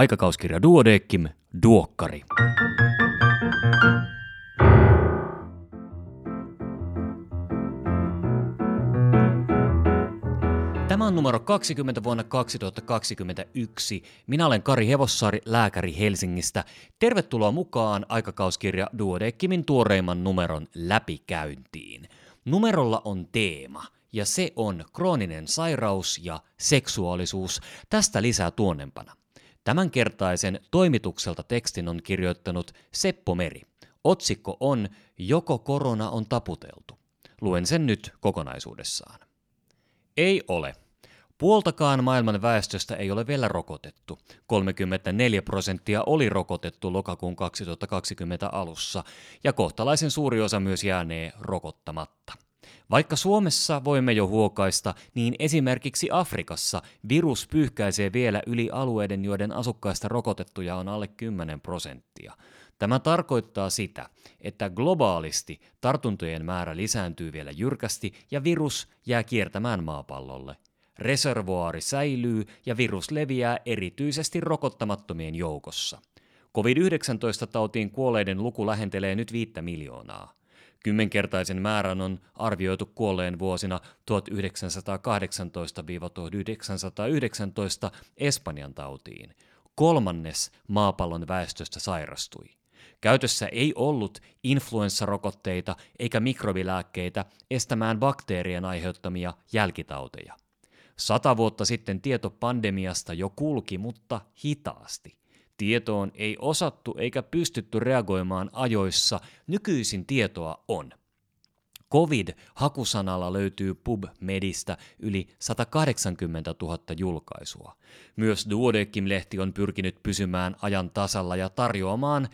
Aikakauskirja Duodeckim, Duokkari. Tämä on numero 20 vuonna 2021. Minä olen Kari Hevossaari, lääkäri Helsingistä. Tervetuloa mukaan aikakauskirja Duodeckimin tuoreimman numeron läpikäyntiin. Numerolla on teema, ja se on krooninen sairaus ja seksuaalisuus. Tästä lisää tuonnempana. Tämänkertaisen toimitukselta tekstin on kirjoittanut Seppo Meri. Otsikko on Joko korona on taputeltu. Luen sen nyt kokonaisuudessaan. Ei ole. Puoltakaan maailman väestöstä ei ole vielä rokotettu. 34 prosenttia oli rokotettu lokakuun 2020 alussa, ja kohtalaisen suuri osa myös jäänee rokottamatta. Vaikka Suomessa voimme jo huokaista, niin esimerkiksi Afrikassa virus pyyhkäisee vielä yli alueiden, joiden asukkaista rokotettuja on alle 10 prosenttia. Tämä tarkoittaa sitä, että globaalisti tartuntojen määrä lisääntyy vielä jyrkästi ja virus jää kiertämään maapallolle. Reservoaari säilyy ja virus leviää erityisesti rokottamattomien joukossa. COVID-19-tautiin kuolleiden luku lähentelee nyt viittä miljoonaa. Kymmenkertaisen määrän on arvioitu kuolleen vuosina 1918-1919 Espanjan tautiin. Kolmannes maapallon väestöstä sairastui. Käytössä ei ollut influenssarokotteita eikä mikrobilääkkeitä estämään bakteerien aiheuttamia jälkitauteja. Sata vuotta sitten tieto pandemiasta jo kulki, mutta hitaasti. Tietoon ei osattu eikä pystytty reagoimaan ajoissa, nykyisin tietoa on. Covid-hakusanalla löytyy PubMedistä yli 180 000 julkaisua. Myös Duodeckim-lehti on pyrkinyt pysymään ajan tasalla ja tarjoamaan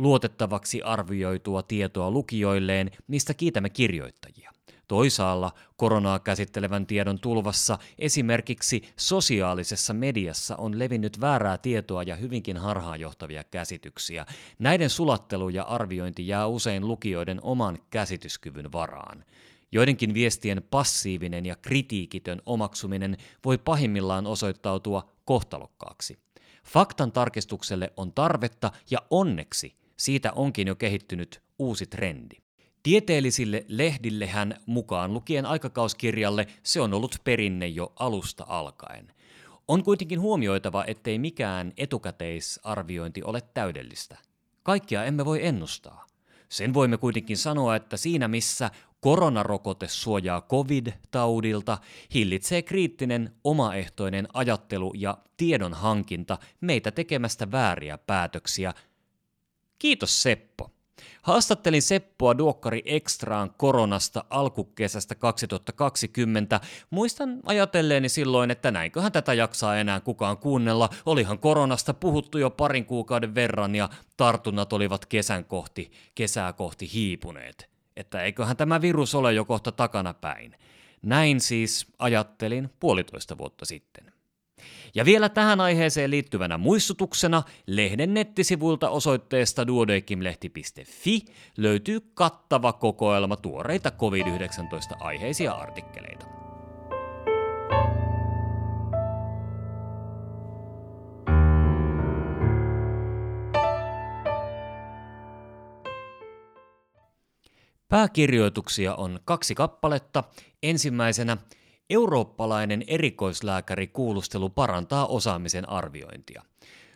luotettavaksi arvioitua tietoa lukijoilleen, mistä kiitämme kirjoittajia. Toisaalla koronaa käsittelevän tiedon tulvassa esimerkiksi sosiaalisessa mediassa on levinnyt väärää tietoa ja hyvinkin harhaanjohtavia käsityksiä. Näiden sulattelu ja arviointi jää usein lukijoiden oman käsityskyvyn varaan. Joidenkin viestien passiivinen ja kritiikitön omaksuminen voi pahimmillaan osoittautua kohtalokkaaksi. Faktan tarkistukselle on tarvetta ja onneksi siitä onkin jo kehittynyt uusi trendi. Tieteellisille lehdillehän mukaan lukien aikakauskirjalle se on ollut perinne jo alusta alkaen. On kuitenkin huomioitava, ettei mikään etukäteisarviointi ole täydellistä. Kaikkia emme voi ennustaa. Sen voimme kuitenkin sanoa, että siinä missä koronarokote suojaa covid-taudilta, hillitsee kriittinen omaehtoinen ajattelu ja tiedon hankinta meitä tekemästä vääriä päätöksiä. Kiitos Seppo. Haastattelin Seppoa Duokkari Extraan koronasta alkukesästä 2020. Muistan ajatelleeni silloin, että näinköhän tätä jaksaa enää kukaan kuunnella. Olihan koronasta puhuttu jo parin kuukauden verran ja tartunnat olivat kesän kohti, kesää kohti hiipuneet. Että eiköhän tämä virus ole jo kohta takana päin. Näin siis ajattelin puolitoista vuotta sitten. Ja vielä tähän aiheeseen liittyvänä muistutuksena lehden nettisivuilta osoitteesta duodekimlehti.fi löytyy kattava kokoelma tuoreita COVID-19 aiheisia artikkeleita. Pääkirjoituksia on kaksi kappaletta. Ensimmäisenä Eurooppalainen erikoislääkärikuulustelu parantaa osaamisen arviointia.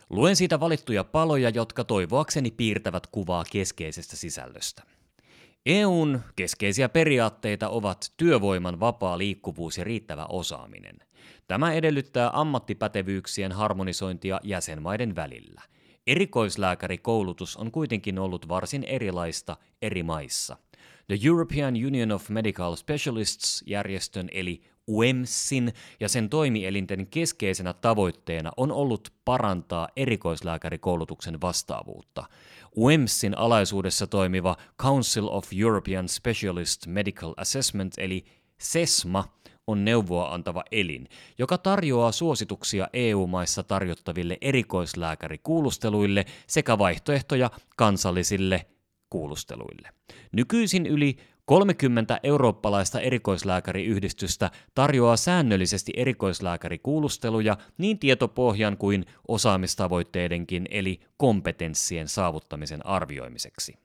Luen siitä valittuja paloja, jotka toivoakseni piirtävät kuvaa keskeisestä sisällöstä. EUn keskeisiä periaatteita ovat työvoiman vapaa liikkuvuus ja riittävä osaaminen. Tämä edellyttää ammattipätevyyksien harmonisointia jäsenmaiden välillä. Erikoislääkärikoulutus on kuitenkin ollut varsin erilaista eri maissa. The European Union of Medical Specialists järjestön eli UEMSin ja sen toimielinten keskeisenä tavoitteena on ollut parantaa erikoislääkärikoulutuksen vastaavuutta. UEMSin alaisuudessa toimiva Council of European Specialist Medical Assessment eli SESMA on neuvoa antava elin, joka tarjoaa suosituksia EU-maissa tarjottaville erikoislääkärikuulusteluille sekä vaihtoehtoja kansallisille kuulusteluille. Nykyisin yli 30 eurooppalaista erikoislääkäriyhdistystä tarjoaa säännöllisesti erikoislääkärikuulusteluja niin tietopohjan kuin osaamistavoitteidenkin eli kompetenssien saavuttamisen arvioimiseksi.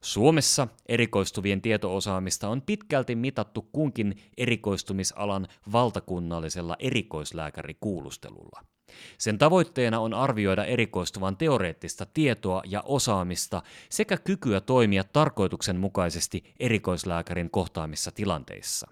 Suomessa erikoistuvien tietoosaamista on pitkälti mitattu kunkin erikoistumisalan valtakunnallisella erikoislääkärikuulustelulla. Sen tavoitteena on arvioida erikoistuvan teoreettista tietoa ja osaamista sekä kykyä toimia tarkoituksenmukaisesti erikoislääkärin kohtaamissa tilanteissa.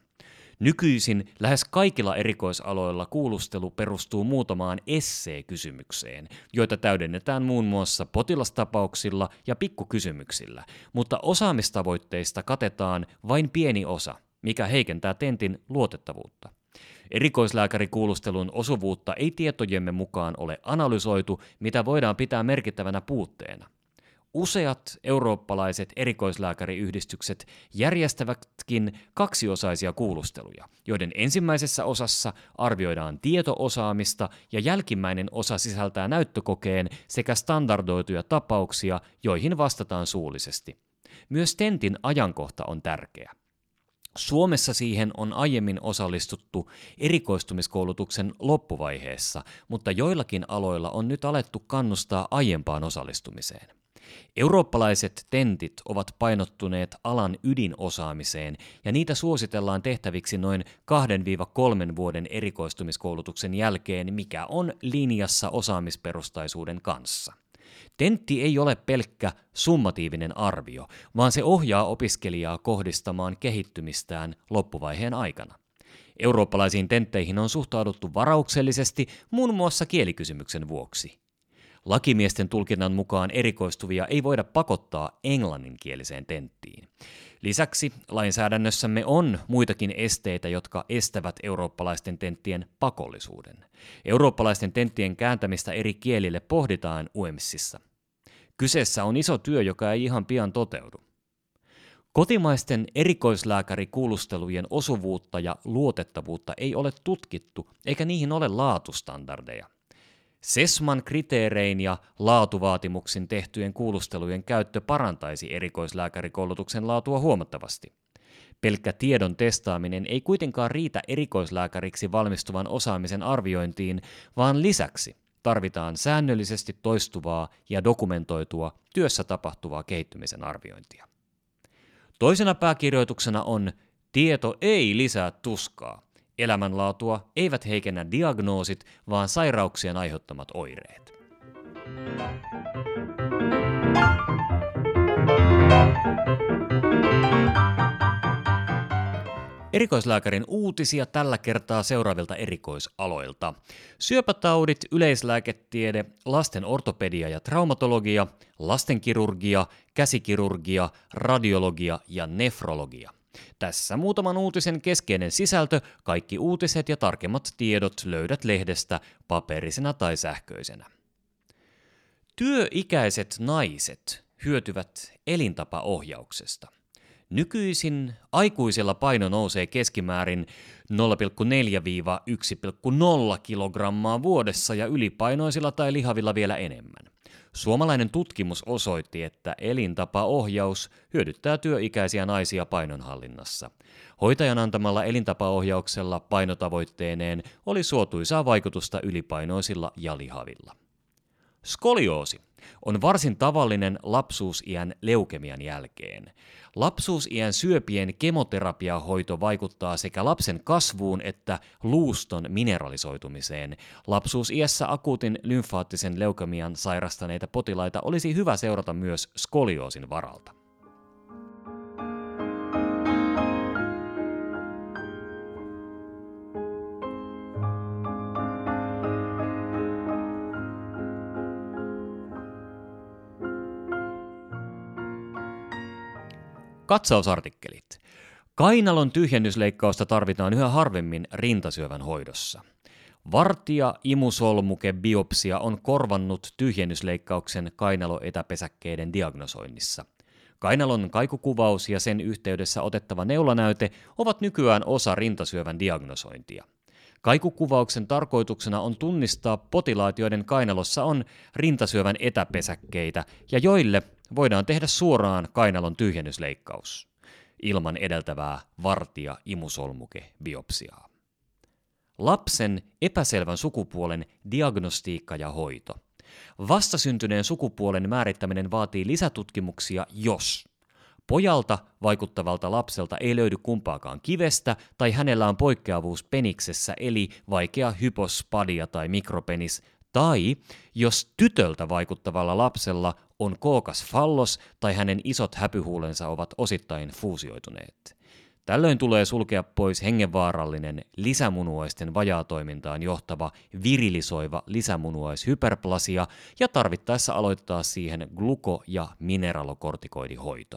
Nykyisin lähes kaikilla erikoisaloilla kuulustelu perustuu muutamaan essee-kysymykseen, joita täydennetään muun muassa potilastapauksilla ja pikkukysymyksillä, mutta osaamistavoitteista katetaan vain pieni osa, mikä heikentää tentin luotettavuutta. Erikoislääkärikuulustelun osuvuutta ei tietojemme mukaan ole analysoitu, mitä voidaan pitää merkittävänä puutteena. Useat eurooppalaiset erikoislääkäriyhdistykset järjestävätkin kaksiosaisia kuulusteluja, joiden ensimmäisessä osassa arvioidaan tietoosaamista ja jälkimmäinen osa sisältää näyttökokeen sekä standardoituja tapauksia, joihin vastataan suullisesti. Myös tentin ajankohta on tärkeä. Suomessa siihen on aiemmin osallistuttu erikoistumiskoulutuksen loppuvaiheessa, mutta joillakin aloilla on nyt alettu kannustaa aiempaan osallistumiseen. Eurooppalaiset tentit ovat painottuneet alan ydinosaamiseen ja niitä suositellaan tehtäviksi noin 2-3 vuoden erikoistumiskoulutuksen jälkeen, mikä on linjassa osaamisperustaisuuden kanssa. Tentti ei ole pelkkä summatiivinen arvio, vaan se ohjaa opiskelijaa kohdistamaan kehittymistään loppuvaiheen aikana. Eurooppalaisiin tentteihin on suhtauduttu varauksellisesti muun muassa kielikysymyksen vuoksi. Lakimiesten tulkinnan mukaan erikoistuvia ei voida pakottaa englanninkieliseen tenttiin. Lisäksi lainsäädännössämme on muitakin esteitä, jotka estävät eurooppalaisten tenttien pakollisuuden. Eurooppalaisten tenttien kääntämistä eri kielille pohditaan UEMSissa. Kyseessä on iso työ, joka ei ihan pian toteudu. Kotimaisten erikoislääkärikuulustelujen osuvuutta ja luotettavuutta ei ole tutkittu, eikä niihin ole laatustandardeja. Sesman kriteerein ja laatuvaatimuksin tehtyjen kuulustelujen käyttö parantaisi erikoislääkärikoulutuksen laatua huomattavasti. Pelkkä tiedon testaaminen ei kuitenkaan riitä erikoislääkäriksi valmistuvan osaamisen arviointiin, vaan lisäksi tarvitaan säännöllisesti toistuvaa ja dokumentoitua työssä tapahtuvaa kehittymisen arviointia. Toisena pääkirjoituksena on Tieto ei lisää tuskaa. Elämänlaatua eivät heikennä diagnoosit, vaan sairauksien aiheuttamat oireet. Erikoislääkärin uutisia tällä kertaa seuraavilta erikoisaloilta. Syöpätaudit, yleislääketiede, lasten ortopedia ja traumatologia, lastenkirurgia, käsikirurgia, radiologia ja nefrologia. Tässä muutaman uutisen keskeinen sisältö, kaikki uutiset ja tarkemmat tiedot löydät lehdestä paperisena tai sähköisenä. Työikäiset naiset hyötyvät elintapaohjauksesta. Nykyisin aikuisella paino nousee keskimäärin 0,4-1,0 kilogrammaa vuodessa ja ylipainoisilla tai lihavilla vielä enemmän. Suomalainen tutkimus osoitti, että elintapaohjaus hyödyttää työikäisiä naisia painonhallinnassa. Hoitajan antamalla elintapaohjauksella painotavoitteineen oli suotuisaa vaikutusta ylipainoisilla ja lihavilla. Skolioosi on varsin tavallinen lapsuusiän leukemian jälkeen. Lapsuusiän syöpien kemoterapiahoito vaikuttaa sekä lapsen kasvuun että luuston mineralisoitumiseen. Lapsuusiässä akuutin lymfaattisen leukemian sairastaneita potilaita olisi hyvä seurata myös skolioosin varalta. Katsausartikkelit. Kainalon tyhjennysleikkausta tarvitaan yhä harvemmin rintasyövän hoidossa. Vartia imusolmuke biopsia on korvannut tyhjennysleikkauksen kainaloetäpesäkkeiden diagnosoinnissa. Kainalon kaikukuvaus ja sen yhteydessä otettava neulanäyte ovat nykyään osa rintasyövän diagnosointia. Kaikukuvauksen tarkoituksena on tunnistaa potilaat, joiden kainalossa on rintasyövän etäpesäkkeitä ja joille voidaan tehdä suoraan kainalon tyhjennysleikkaus. ilman edeltävää vartia imusolmuke biopsiaa. Lapsen epäselvän sukupuolen diagnostiikka ja hoito. Vastasyntyneen sukupuolen määrittäminen vaatii lisätutkimuksia, jos Pojalta vaikuttavalta lapselta ei löydy kumpaakaan kivestä tai hänellä on poikkeavuus peniksessä eli vaikea hypospadia tai mikropenis, tai jos tytöltä vaikuttavalla lapsella on kookas fallos tai hänen isot häpyhuulensa ovat osittain fuusioituneet. Tällöin tulee sulkea pois hengenvaarallinen lisämunuaisten vajaatoimintaan johtava virilisoiva lisämunuaishyperplasia ja tarvittaessa aloittaa siihen gluko- ja mineralokortikoidihoito.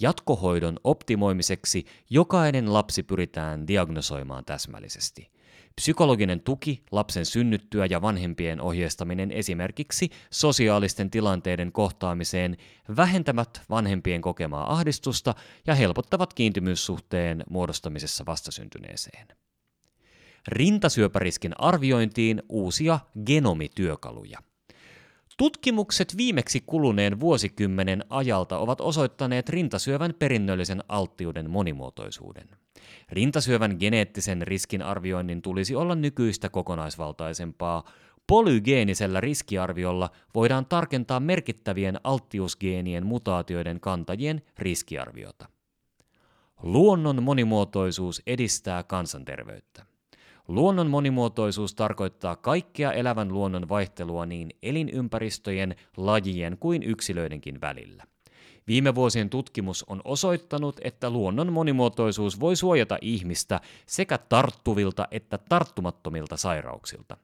Jatkohoidon optimoimiseksi jokainen lapsi pyritään diagnosoimaan täsmällisesti. Psykologinen tuki lapsen synnyttyä ja vanhempien ohjeistaminen esimerkiksi sosiaalisten tilanteiden kohtaamiseen vähentävät vanhempien kokemaa ahdistusta ja helpottavat kiintymyssuhteen muodostamisessa vastasyntyneeseen. Rintasyöpäriskin arviointiin uusia genomityökaluja. Tutkimukset viimeksi kuluneen vuosikymmenen ajalta ovat osoittaneet rintasyövän perinnöllisen alttiuden monimuotoisuuden. Rintasyövän geneettisen riskin arvioinnin tulisi olla nykyistä kokonaisvaltaisempaa. Polygeenisellä riskiarviolla voidaan tarkentaa merkittävien alttiusgeenien mutaatioiden kantajien riskiarviota. Luonnon monimuotoisuus edistää kansanterveyttä. Luonnon monimuotoisuus tarkoittaa kaikkea elävän luonnon vaihtelua niin elinympäristöjen, lajien kuin yksilöidenkin välillä. Viime vuosien tutkimus on osoittanut, että luonnon monimuotoisuus voi suojata ihmistä sekä tarttuvilta että tarttumattomilta sairauksilta.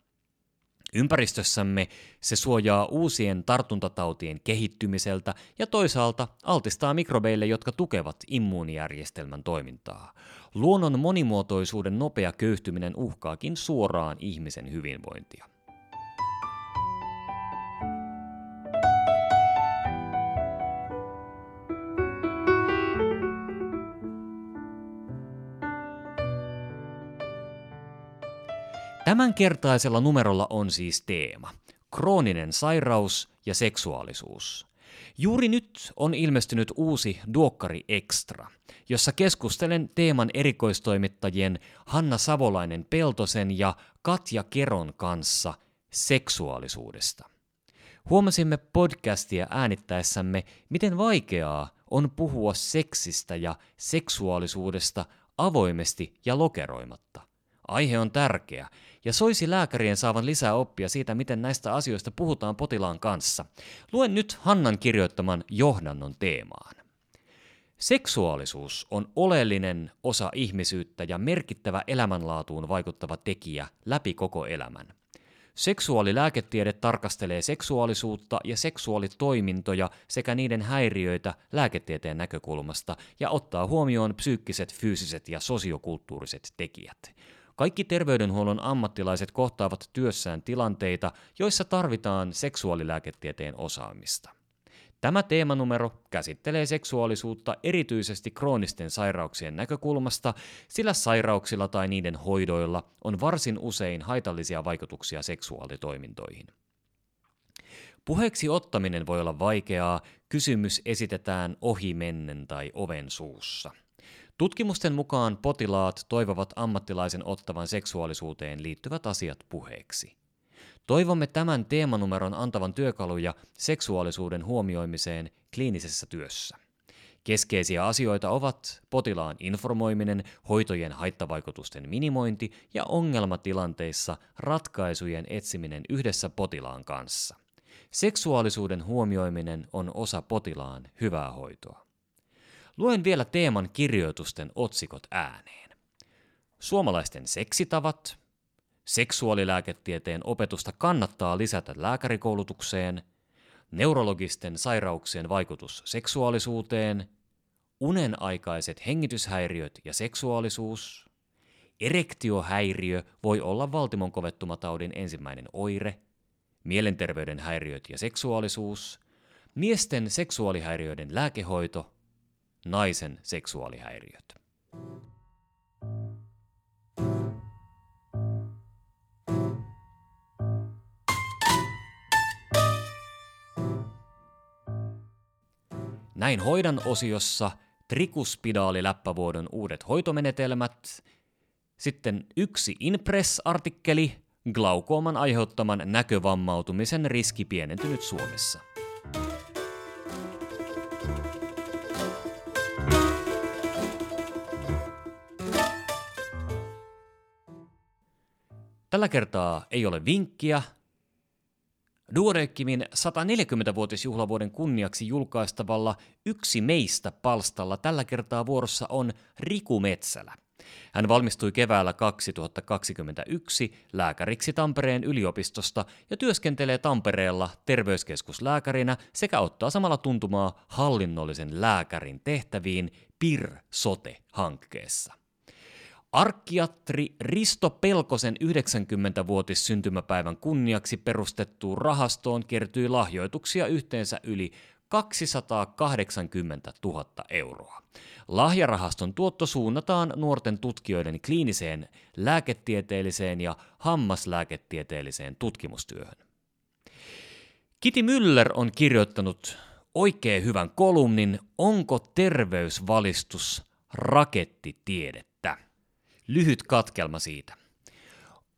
Ympäristössämme se suojaa uusien tartuntatautien kehittymiseltä ja toisaalta altistaa mikrobeille, jotka tukevat immuunijärjestelmän toimintaa. Luonnon monimuotoisuuden nopea köyhtyminen uhkaakin suoraan ihmisen hyvinvointia. Tämänkertaisella numerolla on siis teema. Krooninen sairaus ja seksuaalisuus. Juuri nyt on ilmestynyt uusi Duokkari Extra, jossa keskustelen teeman erikoistoimittajien Hanna Savolainen Peltosen ja Katja Keron kanssa seksuaalisuudesta. Huomasimme podcastia äänittäessämme, miten vaikeaa on puhua seksistä ja seksuaalisuudesta avoimesti ja lokeroimatta. Aihe on tärkeä, ja soisi lääkärien saavan lisää oppia siitä, miten näistä asioista puhutaan potilaan kanssa. Luen nyt Hannan kirjoittaman johdannon teemaan. Seksuaalisuus on oleellinen osa ihmisyyttä ja merkittävä elämänlaatuun vaikuttava tekijä läpi koko elämän. Seksuaalilääketiede tarkastelee seksuaalisuutta ja seksuaalitoimintoja sekä niiden häiriöitä lääketieteen näkökulmasta ja ottaa huomioon psyykkiset, fyysiset ja sosiokulttuuriset tekijät. Kaikki terveydenhuollon ammattilaiset kohtaavat työssään tilanteita, joissa tarvitaan seksuaalilääketieteen osaamista. Tämä teemanumero käsittelee seksuaalisuutta erityisesti kroonisten sairauksien näkökulmasta, sillä sairauksilla tai niiden hoidoilla on varsin usein haitallisia vaikutuksia seksuaalitoimintoihin. Puheeksi ottaminen voi olla vaikeaa, kysymys esitetään ohimennen tai oven suussa – Tutkimusten mukaan potilaat toivovat ammattilaisen ottavan seksuaalisuuteen liittyvät asiat puheeksi. Toivomme tämän teemanumeron antavan työkaluja seksuaalisuuden huomioimiseen kliinisessä työssä. Keskeisiä asioita ovat potilaan informoiminen, hoitojen haittavaikutusten minimointi ja ongelmatilanteissa ratkaisujen etsiminen yhdessä potilaan kanssa. Seksuaalisuuden huomioiminen on osa potilaan hyvää hoitoa. Luen vielä teeman kirjoitusten otsikot ääneen. Suomalaisten seksitavat, seksuaalilääketieteen opetusta kannattaa lisätä lääkärikoulutukseen, neurologisten sairauksien vaikutus seksuaalisuuteen, unenaikaiset hengityshäiriöt ja seksuaalisuus, erektiohäiriö voi olla valtimonkovettumataudin ensimmäinen oire, mielenterveyden häiriöt ja seksuaalisuus, miesten seksuaalihäiriöiden lääkehoito naisen seksuaalihäiriöt. Näin hoidan osiossa trikuspidaaliläppävuodon uudet hoitomenetelmät, sitten yksi Impress-artikkeli, glaukooman aiheuttaman näkövammautumisen riski pienentynyt Suomessa. Tällä kertaa ei ole vinkkiä. Duodeckimin 140-vuotisjuhlavuoden kunniaksi julkaistavalla Yksi meistä palstalla tällä kertaa vuorossa on Riku Metsälä. Hän valmistui keväällä 2021 lääkäriksi Tampereen yliopistosta ja työskentelee Tampereella terveyskeskuslääkärinä sekä ottaa samalla tuntumaa hallinnollisen lääkärin tehtäviin PIR-sote-hankkeessa. Arkkiatri Risto Pelkosen 90-vuotis syntymäpäivän kunniaksi perustettuun rahastoon kertyi lahjoituksia yhteensä yli 280 000 euroa. Lahjarahaston tuotto suunnataan nuorten tutkijoiden kliiniseen lääketieteelliseen ja hammaslääketieteelliseen tutkimustyöhön. Kiti Müller on kirjoittanut oikein hyvän kolumnin Onko terveysvalistus rakettitiedettä? Lyhyt katkelma siitä.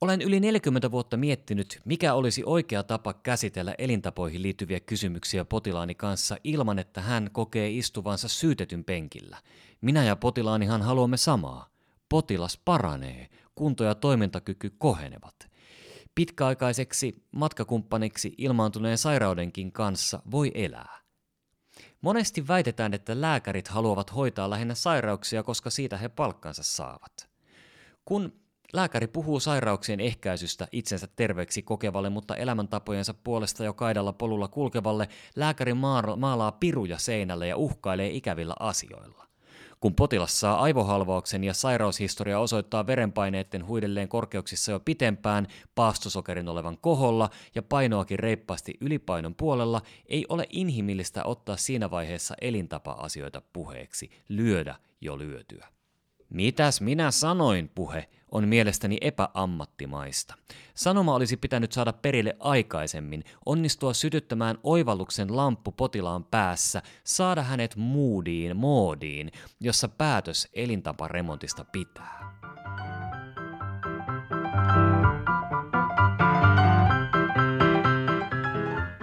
Olen yli 40 vuotta miettinyt, mikä olisi oikea tapa käsitellä elintapoihin liittyviä kysymyksiä potilaani kanssa ilman, että hän kokee istuvansa syytetyn penkillä. Minä ja potilaanihan haluamme samaa. Potilas paranee, kunto ja toimintakyky kohenevat. Pitkäaikaiseksi matkakumppaniksi ilmaantuneen sairaudenkin kanssa voi elää. Monesti väitetään, että lääkärit haluavat hoitaa lähinnä sairauksia, koska siitä he palkkansa saavat. Kun Lääkäri puhuu sairauksien ehkäisystä itsensä terveeksi kokevalle, mutta elämäntapojensa puolesta jo kaidalla polulla kulkevalle lääkäri maalaa piruja seinälle ja uhkailee ikävillä asioilla. Kun potilas saa aivohalvauksen ja sairaushistoria osoittaa verenpaineiden huidelleen korkeuksissa jo pitempään, paastosokerin olevan koholla ja painoakin reippaasti ylipainon puolella, ei ole inhimillistä ottaa siinä vaiheessa elintapa-asioita puheeksi, lyödä jo lyötyä. Mitäs minä sanoin puhe on mielestäni epäammattimaista. Sanoma olisi pitänyt saada perille aikaisemmin, onnistua sytyttämään oivalluksen lamppu potilaan päässä, saada hänet moodiin, moodiin, jossa päätös elintaparemontista pitää.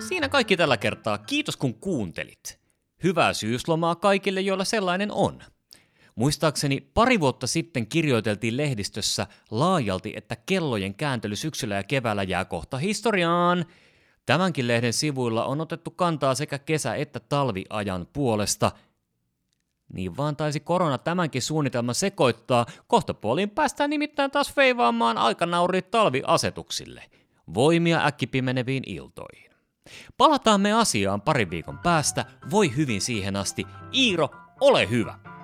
Siinä kaikki tällä kertaa. Kiitos kun kuuntelit. Hyvää syyslomaa kaikille, joilla sellainen on. Muistaakseni pari vuotta sitten kirjoiteltiin lehdistössä laajalti, että kellojen kääntely syksyllä ja keväällä jää kohta historiaan. Tämänkin lehden sivuilla on otettu kantaa sekä kesä- että talviajan puolesta. Niin vaan taisi korona tämänkin suunnitelman sekoittaa. Kohta puoliin päästään nimittäin taas veivaamaan aikanaurit talviasetuksille. Voimia äkkipimeneviin iltoihin. Palataan me asiaan parin viikon päästä. Voi hyvin siihen asti. Iiro, ole hyvä!